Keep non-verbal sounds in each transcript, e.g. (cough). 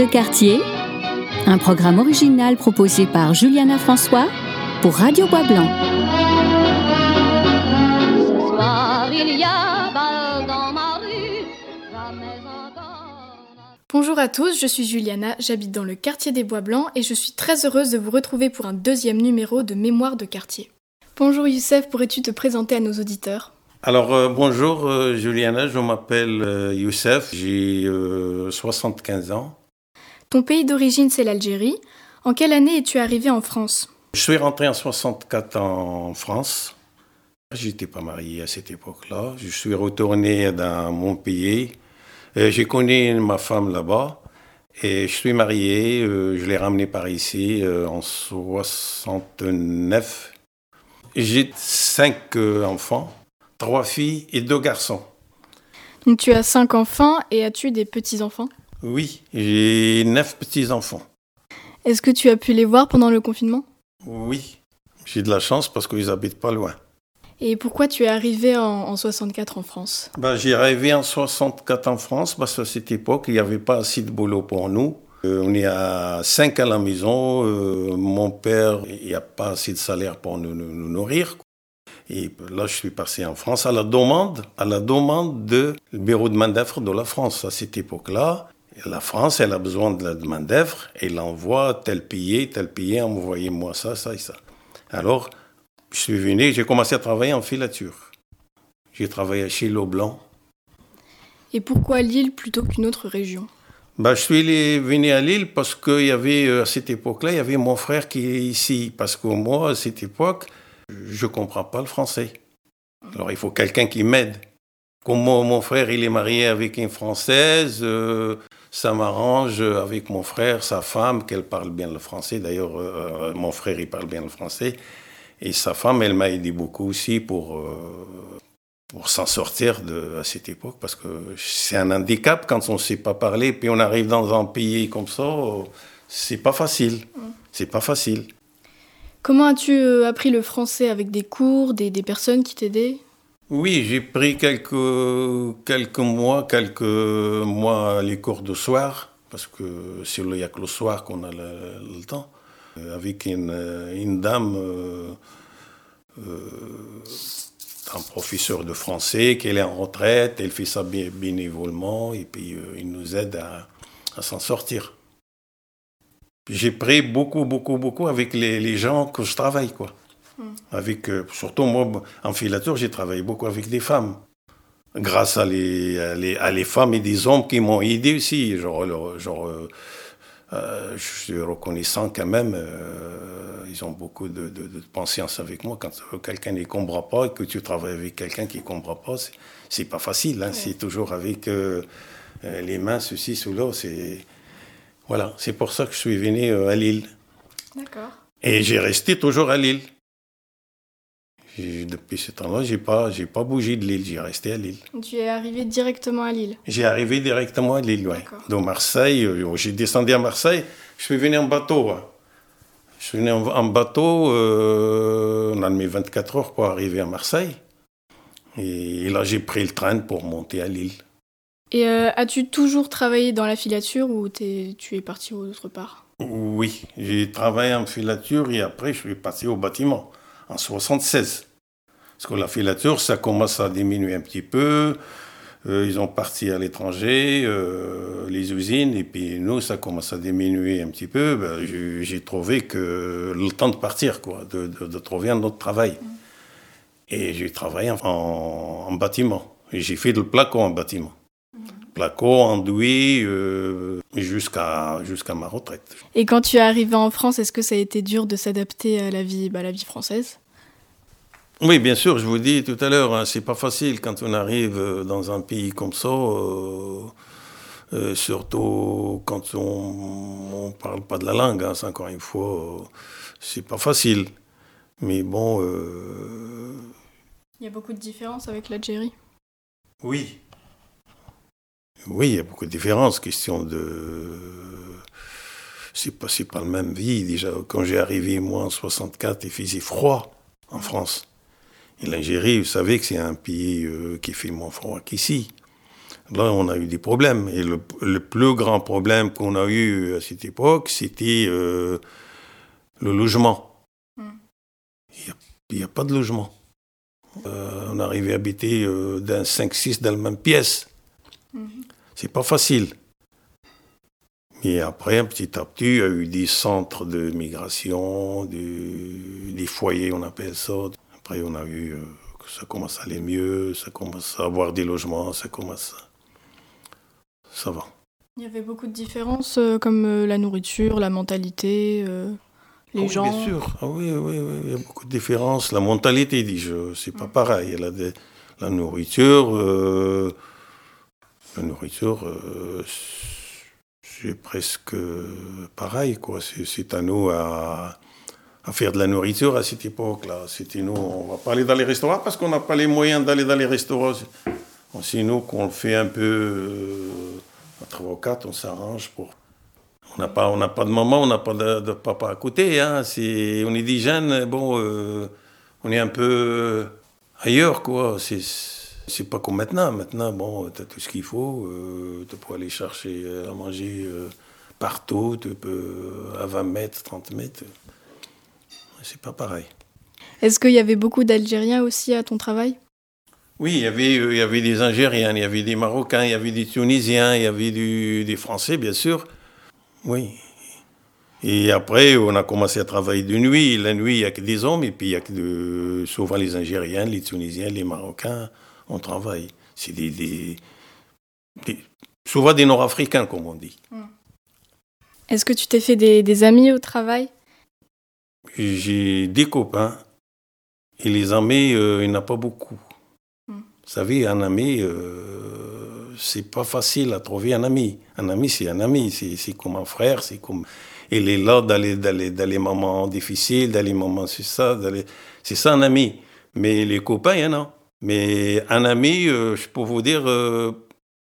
de quartier, un programme original proposé par Juliana François pour Radio Bois Blanc. Ce soir, il y a bal dans ma rue, jamais encore. Bonjour à tous, je suis Juliana, j'habite dans le quartier des Bois Blancs et je suis très heureuse de vous retrouver pour un deuxième numéro de Mémoire de quartier. Bonjour Youssef, pourrais-tu te présenter à nos auditeurs? Alors euh, bonjour euh, Juliana, je m'appelle euh, Youssef, j'ai euh, 75 ans. Ton pays d'origine c'est l'Algérie. En quelle année es-tu arrivé en France? Je suis rentré en 64 en France. J'étais pas marié à cette époque-là. Je suis retourné dans mon pays. Euh, J'ai connu ma femme là-bas et je suis marié. euh, je l'ai ramené par ici euh, en 69. J'ai cinq enfants, trois filles et deux garçons. Donc tu as cinq enfants et as-tu des petits-enfants? Oui, j'ai neuf petits-enfants. Est-ce que tu as pu les voir pendant le confinement? Oui, j'ai de la chance parce qu'ils habitent pas loin. Et pourquoi tu es arrivé en, en 64 en France? Ben, j'ai arrivé en 64 en France parce qu'à cette époque, il n'y avait pas assez de boulot pour nous. Euh, on est à 5 à la maison. euh, mon père, il n'y a pas assez de salaire pour nous, nous- nous nourrir. Et là, je suis passé en France à la demande, à la demande du bureau de main-d'œuvre de la France. À cette époque-là, la France, elle a besoin de la de main-d'œuvre. Elle envoie tel pays, tel pays, envoyez-moi ça, ça et ça. Alors, je suis venu, j'ai commencé à travailler en filature. J'ai travaillé chez Leblanc. Et pourquoi Lille plutôt qu'une autre région? Bah, je suis venu à Lille parce qu'il y avait, euh, à cette époque-là, il y avait mon frère qui est ici. Parce que moi, à cette époque, je ne comprends pas le français. Alors, il faut quelqu'un qui m'aide. Comme mon, mon frère, il est marié avec une Française, euh, ça m'arrange avec mon frère, sa femme, qu'elle parle bien le français. D'ailleurs, euh, mon frère, il parle bien le français. Et sa femme, elle m'a aidé beaucoup aussi pour, euh, pour s'en sortir de, à cette époque, parce que c'est un handicap quand on ne sait pas parler, puis on arrive dans un pays comme ça, euh, c'est pas facile. C'est pas facile. Comment as-tu euh, appris le français avec des cours, des, des personnes qui t'aidaient? Oui, j'ai pris quelques, quelques mois, quelques mois les cours de soir, parce que c'est le, le soir qu'on a le, temps, euh, avec une, euh, une dame, euh, un professeur de français, qui est en retraite, elle fait ça bé- bénévolement, et puis il nous aide à, à s'en sortir. J'ai pris beaucoup, beaucoup, beaucoup avec les, les gens que je travaille, quoi. Avec, euh, surtout moi, en filature, j'ai travaillé beaucoup avec des femmes. Grâce à les, à les, à les femmes et des hommes qui m'ont aidé aussi. Genre, genre euh, euh, je suis reconnaissant quand même. euh, ils ont beaucoup de, de, de patience avec moi. Quand quelqu'un ne comprend pas et que tu travailles avec quelqu'un qui ne comprend pas, c'est- c'est pas facile. Hein, C'est toujours avec euh, les mains, ceci, cela. C'est voilà. C'est pour ça que je suis venu à Lille. D'accord. Et j'ai resté toujours à Lille. Depuis ce temps-là, j'ai pas, j'ai pas bougé de Lille, j'ai resté à Lille. Tu es arrivé directement à Lille. J'ai arrivé directement à Lille. D'accord. De Marseille, euh, j'ai descendu à Marseille, je suis venu en bateau. Je suis venu en, bateau, euh, on a mis 24 heures pour arriver à Marseille. Et là, j'ai pris le train pour monter à Lille. Et euh, as-tu toujours travaillé dans la filature ou t'es- tu es parti autre part? Oui, j'ai travaillé en filature et après, je suis passé au bâtiment en 76. Parce que la filature, ça commence à diminuer un petit peu. Euh, ils ont parti à l'étranger, euh, les usines, et puis nous, ça commence à diminuer un petit peu. Ben, j'ai trouvé que le temps de partir, quoi, de, de- de trouver un autre travail. Et j'ai travaillé en, en bâtiment. J'ai fait le placo en bâtiment. Placo, enduit, euh, jusqu'à jusqu'à ma retraite. Et quand tu es arrivé en France, est-ce que ça a été dur de s'adapter à la vie, bah, la vie française? Oui, bien sûr, je vous dis tout à l'heure, hein, c'est pas facile quand on arrive euh, dans un pays comme ça, euh, euh, surtout quand on ne parle pas de la langue, hein, c'est encore une fois, euh, c'est pas facile. Mais bon, euh, Il y a beaucoup de différences avec l'Algérie? oui. Oui, il y a beaucoup de différences, question de... C'est pas, pas la même vie. Déjà, quand j'ai arrivé, moi, en 64, il faisait froid en France. Et l'Algérie, vous savez que c'est un pays euh, qui fait moins froid qu'ici. Là, on a eu des problèmes. Et le, le plus grand problème qu'on a eu à cette époque, c'était euh, le logement. Mm. Il n'y a, pas de logement. Euh, on arrivait à habiter euh, d'un 5-6 dans la même pièce. C'est pas facile. Et après, petit à petit, il y a eu des centres de migration, des, des foyers, on appelle ça. Après, on a eu euh, que ça commence à aller mieux, ça commence à avoir des logements, ça commence à... Ça va. Il y avait beaucoup de différences, euh, comme euh, la nourriture, la mentalité, euh, les oui, gens. Bien sûr, ah oui, oui, oui, il y a beaucoup de différences. La mentalité, dis-je, c'est pas pareil. La, la nourriture, la nourriture, euh, c'est presque pareil, quoi. C'est- à nous à, à faire de la nourriture à cette époque-là. C'était nous, on va pas aller dans les restaurants parce qu'on n'a pas les moyens d'aller dans les restaurants. C'est- nous qu'on le fait un peu euh, à on s'arrange pour on n'a pas, pas de maman, on n'a pas de, papa à côté. Hein. On est des jeunes, bon, euh, on est un peu ailleurs, quoi. C'est pas comme maintenant. Maintenant, bon, tu as tout ce qu'il faut. Euh, tu peux aller chercher à manger euh, partout. Tu peux à 20 mètres, 30 mètres. C'est pas pareil. Est-ce qu'il y avait beaucoup d'Algériens aussi à ton travail? Oui, il y avait, euh, il y avait des Algériens, il y avait des Marocains, il y avait des Tunisiens, il y avait du- des Français, bien sûr. Oui. Et après, on a commencé à travailler de nuit. La nuit, il n'y a que des hommes, et puis il y a que de- souvent les Algériens, les Tunisiens, les Marocains, on travaille. C'est des, des- des- souvent des Nord-Africains, comme on dit. Est-ce que tu t'es fait des, des amis au travail? J'ai des copains, et les amis, euh, il n'y en a pas beaucoup. Mm. Vous savez, un ami, euh, c'est pas facile à trouver un ami. Un ami, c'est un ami, c'est comme un frère, c'est comme. Il est là dans les, dans les, dans les moments difficiles, dans les moments c'est ça, les- c'est ça un ami. Mais les copains, il y en a. Mais un ami, euh, je peux vous dire, euh,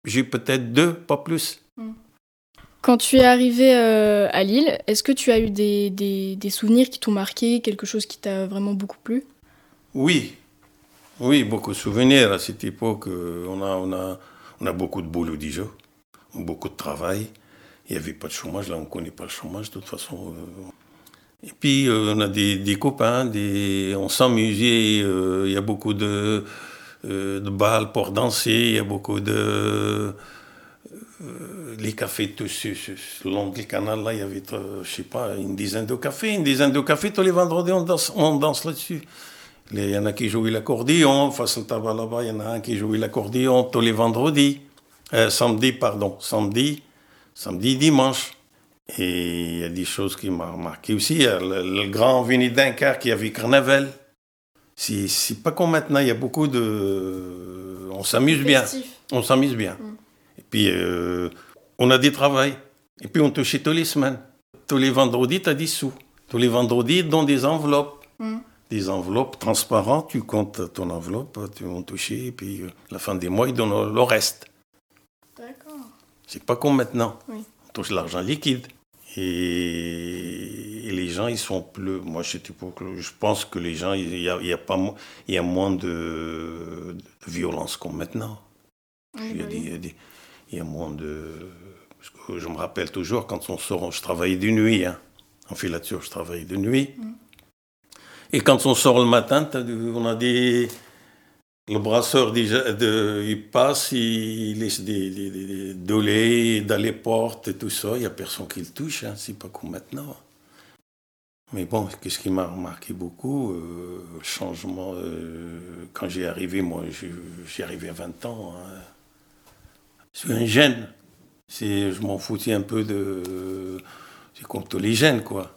j'ai peut-être deux, pas plus. Quand tu es arrivé euh, à Lille, est-ce que tu as eu des, des- des souvenirs qui t'ont marqué, quelque chose qui t'a vraiment beaucoup plu? Oui, oui, beaucoup de souvenirs à cette époque. On a, on a, on a beaucoup de boulot déjà, beaucoup de travail. Il n'y avait pas de chômage, là on ne connaît pas le chômage de toute façon. Et puis euh, on a des, des copains, des, on s'amusait, euh, il y a beaucoup de, euh, de balles pour danser, il y a beaucoup de... euh, les cafés, tous le long du canal, là, il y avait, euh, je sais pas, une dizaine de cafés, une dizaine de cafés, tous les vendredis, on danse, on danse là-dessus. Il y en a qui jouaient l'accordéon, face au tabac là-bas, il y en a un qui jouait l'accordéon tous les vendredis, samedi, pardon, samedi, samedi, dimanche. Et il y a des choses qui m'ont marqué aussi. A le, le grand Vinny Dunker qui avait carnaval. C'est pas comme maintenant, il y a beaucoup de. On s'amuse bien. On s'amuse bien. Et puis, euh, on a des travails. Et puis, on touchait tous les semaines. Tous les vendredis, tu as des sous. Tous les vendredis, dans des enveloppes. Mm. Des enveloppes transparentes, tu comptes ton enveloppe, tu vas en toucher, et puis euh, la fin des mois, ils donnent le reste. D'accord. C'est pas comme maintenant. Oui. On touche l'argent liquide. Et, et les gens, ils sont plus. Moi, je, je pense que les gens, il y a, il y a pas, mo- il y a moins de, de violence comme maintenant. Il y, a des- il y a des- il y a moins de. Parce que je me rappelle toujours quand on sort, je travaillais de nuit. Hein. En filature, je travaillais de nuit. Et quand on sort le matin, on a des. Le brasseur, déjà, il passe, il laisse des, des, dans les portes et tout ça. Il n'y a personne qui le touche. Hein. C'est pas comme maintenant. Mais bon, qu'est-ce qui m'a remarqué beaucoup euh, Changement. euh, quand j'ai arrivé, moi, j'ai- arrivé à 20 ans. hein. Je suis un jeune. Je m'en foutais un peu de. C'est comme tous les jeunes, quoi.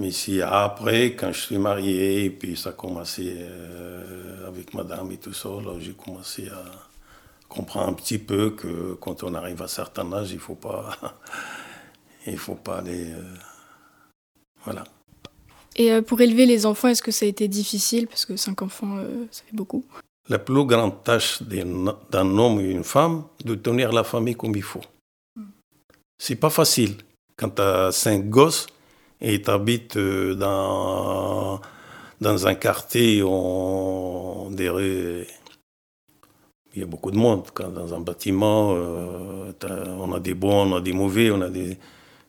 Mais si après, quand je suis marié, et puis ça a commencé euh, avec madame et tout ça, là, j'ai commencé à comprendre un petit peu que quand on arrive à un certain âge, il faut pas. (laughs) il faut pas aller. euh, voilà. Et euh, pour élever les enfants, est-ce que ça a été difficile? Parce que cinq enfants, euh, ça fait beaucoup. La plus grande tâche d'un homme et une femme, de tenir la famille comme il faut. C'est pas facile. Quand tu as cinq gosses et tu habites dans, dans un quartier, on dirait. Il y a beaucoup de monde. Dans un bâtiment, euh, on a des bons, on a des mauvais, on a des.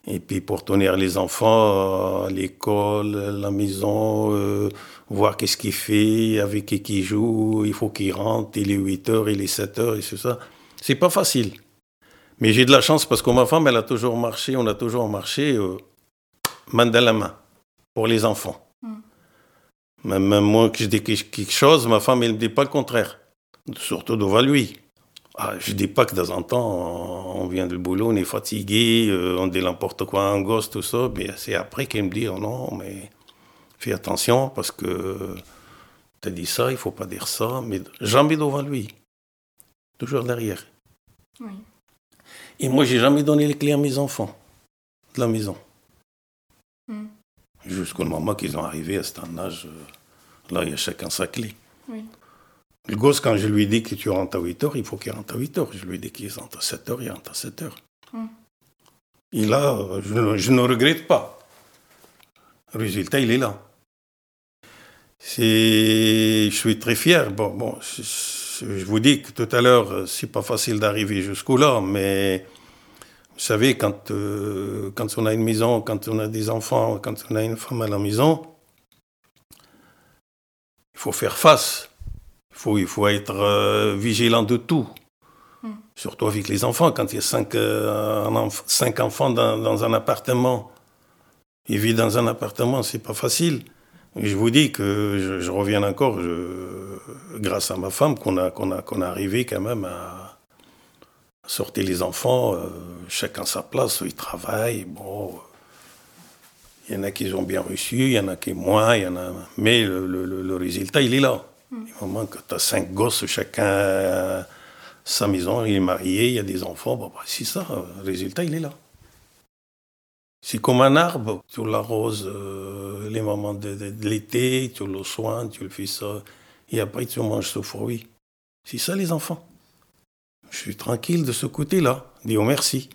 Et puis pour tenir les enfants euh, à l'école, à la maison, euh, voir qu'est-ce qu'il fait, avec qui il joue, il faut qu'il rentre, il est 8 heures, il est 7 heures, et c'est ça. C'est pas facile. Mais j'ai de la chance parce que ma femme, elle a toujours marché, on a toujours marché euh, main dans la main pour les enfants. Même, même moi, que je dis quelque chose, ma femme, elle ne dit pas le contraire. Surtout devant lui. Ah, je dis pas que dans un temps, on vient du boulot, on est fatigué, euh, on dit n'importe quoi à un gosse, tout ça. Mais c'est après qu'elle me dit, oh non, mais fais attention parce que tu as dit ça, il faut pas dire ça. Mais jamais devant lui. Toujours derrière. Oui. Et moi, j'ai jamais donné les clés à mes enfants de la maison. Jusqu'au moment qu'ils ont arrivé à cet âge, euh, là, il y a chacun sa clé. Oui. Le gosse, quand je lui dis que tu rentres à 8 heures, il faut qu'il rentre à 8 heures. Je lui dis qu'il rentre à 7 heures, il rentre à 7 heures. Mm. Et là, je, ne- je ne regrette pas. Résultat, il est là. Je suis très fier. Bon, bon, je, je vous dis que tout à l'heure, c'est pas facile d'arriver jusqu'au là, mais vous savez, quand, euh, quand on a une maison, quand on a des enfants, quand on a une femme à la maison, il faut faire face. Il faut, il faut être euh, vigilant de tout. Surtout avec les enfants, quand il y a cinq, euh, enf- cinq enfants dans, dans un appartement. Ils vivent dans un appartement, c'est pas facile. Et je vous dis que je, je reviens encore, je- grâce à ma femme, qu'on a, qu'on a, qu'on a arrivé quand même à, à sortir les enfants, euh, chacun sa place, ils travaillent. Bon, il y en a qui ont bien reçu, il y en a qui moins, il y en a. Mais le, le- le- le résultat, il est là. Du moment que tu as cinq gosses, chacun euh, sa maison, il est marié, il y a des enfants, bon, bah, c'est ça, le résultat, il est là. C'est comme un arbre, tu l'arroses euh, les moments de, de- de l'été, tu le soignes, tu le fais ça, et après tu manges ce fruit. C'est ça les enfants. Je suis tranquille de ce côté-là. Dis merci.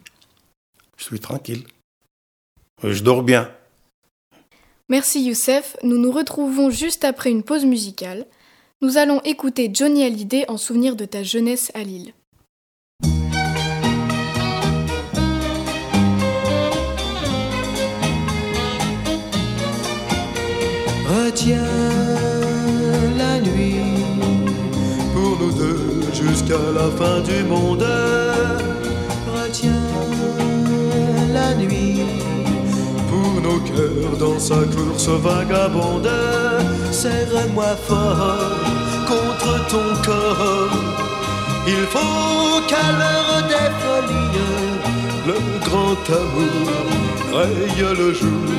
Je suis tranquille. Euh, Je dors bien. Merci Youssef, nous nous retrouvons juste après une pause musicale. Nous allons écouter Johnny Hallyday en souvenir de ta jeunesse à Lille. Retiens jusqu'à la fin du monde. Retiens la nuit pour nos cœurs dans sa course vagabonde. Serre-moi fort contre ton corps. Il faut qu'à l'heure des folies, le grand amour raye le jour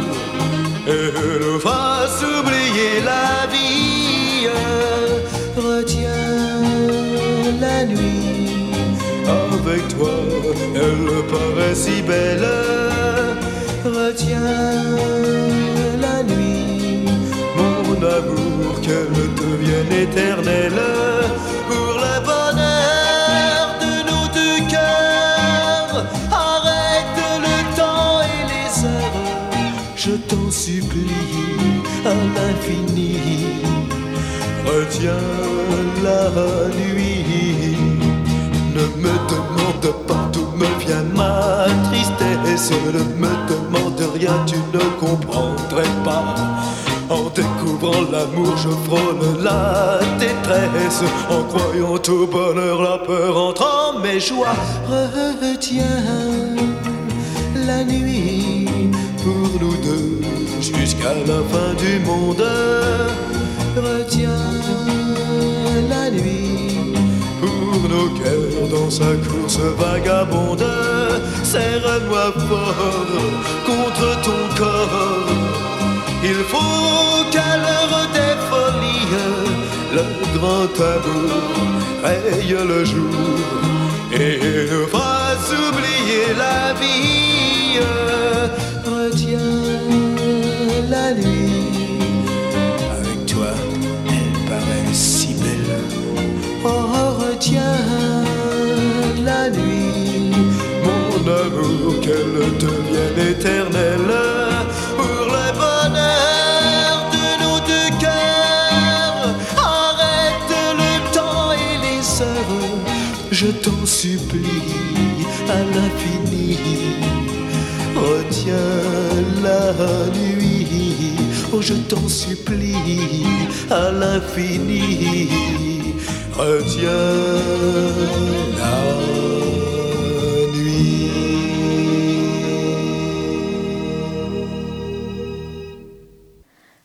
et nous fasse oublier la vie. Nuit. Avec toi, elle paraît si belle. Retiens la nuit, mon amour, qu'elle devienne éternelle La nuit, ne me demande pas d'où me vient ma tristesse, ne me demande rien, tu ne comprendrais pas. En découvrant l'amour, je frôle la détresse. En croyant au bonheur, la peur entre en mes joies. Retiens la nuit pour nous deux jusqu'à la fin du monde. Retiens la nuit pour nos cœurs dans sa course vagabonde. Serre-moi fort contre ton corps. Il faut qu'à l'heure des folies, le grand amour raye le jour et nous fasse oublier la vie. Retiens la nuit, devienne éternelle pour le bonheur de nos deux cœurs. Arrête le temps et les heures, je t'en supplie, à l'infini. Retiens la nuit, oh je t'en supplie, à l'infini. Retiens la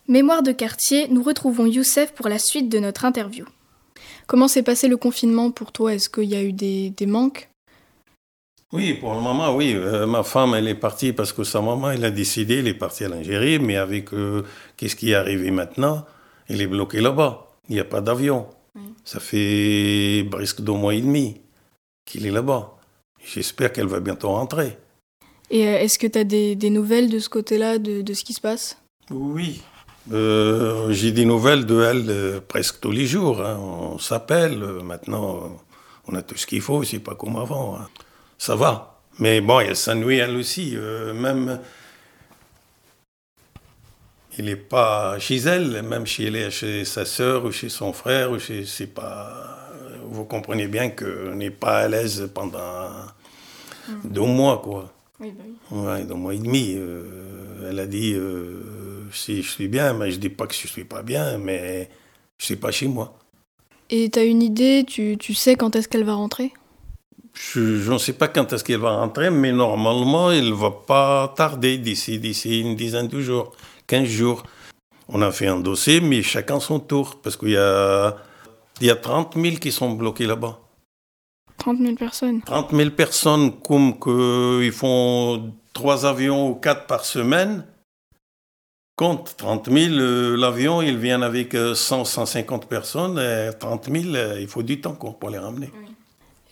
Mémoire de quartier, nous retrouvons Youssef pour la suite de notre interview. Comment s'est passé le confinement pour toi? Est-ce qu'il y a eu des, des manques? Oui, pour le moment, oui. Euh, ma femme, elle est partie parce que sa maman, elle a décidé, elle est partie à l'Algérie, mais avec euh, qu'est-ce qui est arrivé maintenant? Elle est bloquée là-bas. Il n'y a pas d'avion. Ça fait presque deux mois et demi qu'il est là-bas. J'espère qu'elle va bientôt rentrer. Et euh, est-ce que tu as des, des nouvelles de ce côté-là, de, de ce qui se passe? Oui. Euh, J'ai des nouvelles de elle euh, presque tous les jours. hein. On s'appelle. euh, Maintenant, on a tout ce qu'il faut. C'est pas comme avant. hein. Ça va. Mais bon, elle s'ennuie elle aussi. même. Il n'est pas chez elle, même si elle est chez sa sœur ou chez son frère, ou chez. C'est pas. Vous comprenez bien qu'on n'est pas à l'aise pendant deux mois, quoi. Oui, bah oui. Ouais, deux mois et demi. elle a dit si je suis bien, mais je dis pas que je suis pas bien, mais je suis pas chez moi. Et tu as une idée tu, tu sais quand est-ce qu'elle va rentrer? Je ne sais pas quand est-ce qu'elle va rentrer, mais normalement, elle va pas tarder d'ici d'ici une dizaine de jours, 15 jours. On a fait un dossier, mais chacun son tour, parce qu'il y a, il y a 30 000 qui sont bloqués là-bas. 30 000 personnes. 30 000 personnes, comme que ils font trois avions ou quatre par semaine. Compte 30 000, euh, l'avion, ils viennent avec euh, 100, 150 personnes. et 30 000, euh, il faut du temps quoi, pour les ramener.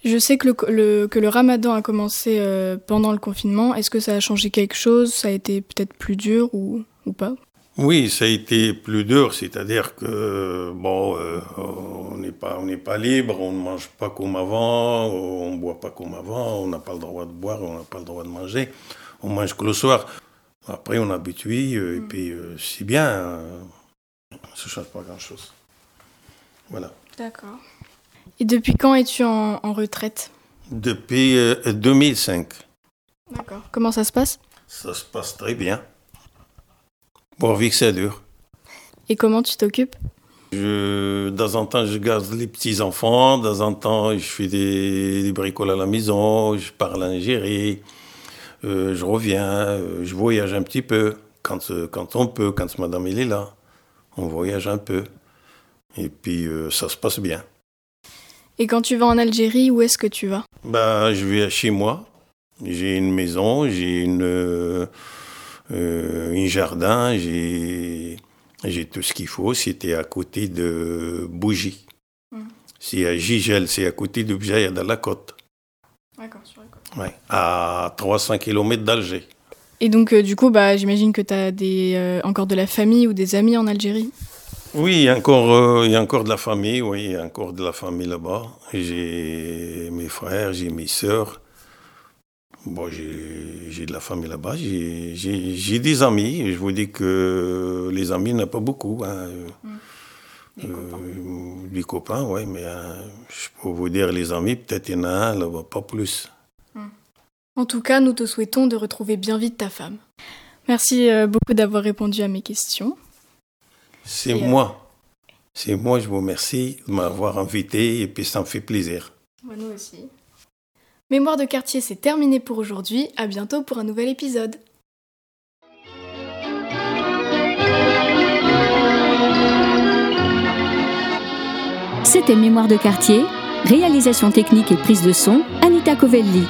Je sais que le, le- que le ramadan a commencé euh, pendant le confinement. Est-ce que ça a changé quelque chose? Ça a été peut-être plus dur ou, ou pas? Oui, ça a été plus dur, c'est-à-dire que bon, euh, on n'est pas, on n'est pas libre, on ne mange pas comme avant, on ne boit pas comme avant, on n'a pas le droit de boire, on n'a pas le droit de manger, on mange que le soir. Après, on habitue, euh, et puis euh, c'est bien, euh, ça ne change pas grand-chose. Voilà. D'accord. Et depuis quand es-tu en, en retraite? Depuis euh, 2005, D'accord. Comment ça se passe? Ça se passe très bien. Bon, vu que c'est dur. Et comment tu t'occupes? Je, de temps en temps, je garde les petits-enfants. De temps en temps, je fais des, des bricoles à la maison. Je pars à l'Algérie. Euh, je reviens. euh, je voyage un petit peu. Quand, euh, quand on peut, quand madame elle est là. On voyage un peu. Et puis, ça se passe bien. Et quand tu vas en Algérie, où est-ce que tu vas? Bah, je vais chez moi. J'ai une maison, j'ai une, euh, euh, un jardin, j'ai, j'ai tout ce qu'il faut. C'était à côté de Bougie. Mhm. C'est à Gigel, c'est à côté de Bjaïa, dans la côte. D'accord, sur la côte. Ouais, à 300 km d'Alger. Et donc, euh, du coup, bah, j'imagine que tu as des, euh, encore de la famille ou des amis en Algérie? Oui, il y a encore, euh, il y a encore de la famille, oui, il y a encore de la famille là-bas. J'ai mes frères, j'ai mes sœurs. Bon, j'ai j'ai de la famille là-bas. J'ai- des amis. Je vous dis que les amis, il n'y en a pas beaucoup. hein. Des Euh, copains. des copains, oui, mais euh, je peux vous dire les amis, peut-être il y en a un là-bas, pas plus. En tout cas, nous te souhaitons de retrouver bien vite ta femme. Merci euh, beaucoup d'avoir répondu à mes questions. C'est euh, moi. C'est moi, je vous remercie de m'avoir invité et puis ça me fait plaisir. nous aussi. Mémoire de quartier, c'est terminé pour aujourd'hui. À bientôt pour un nouvel épisode. C'était Mémoire de quartier, réalisation technique et prise de son, Anita Covelli.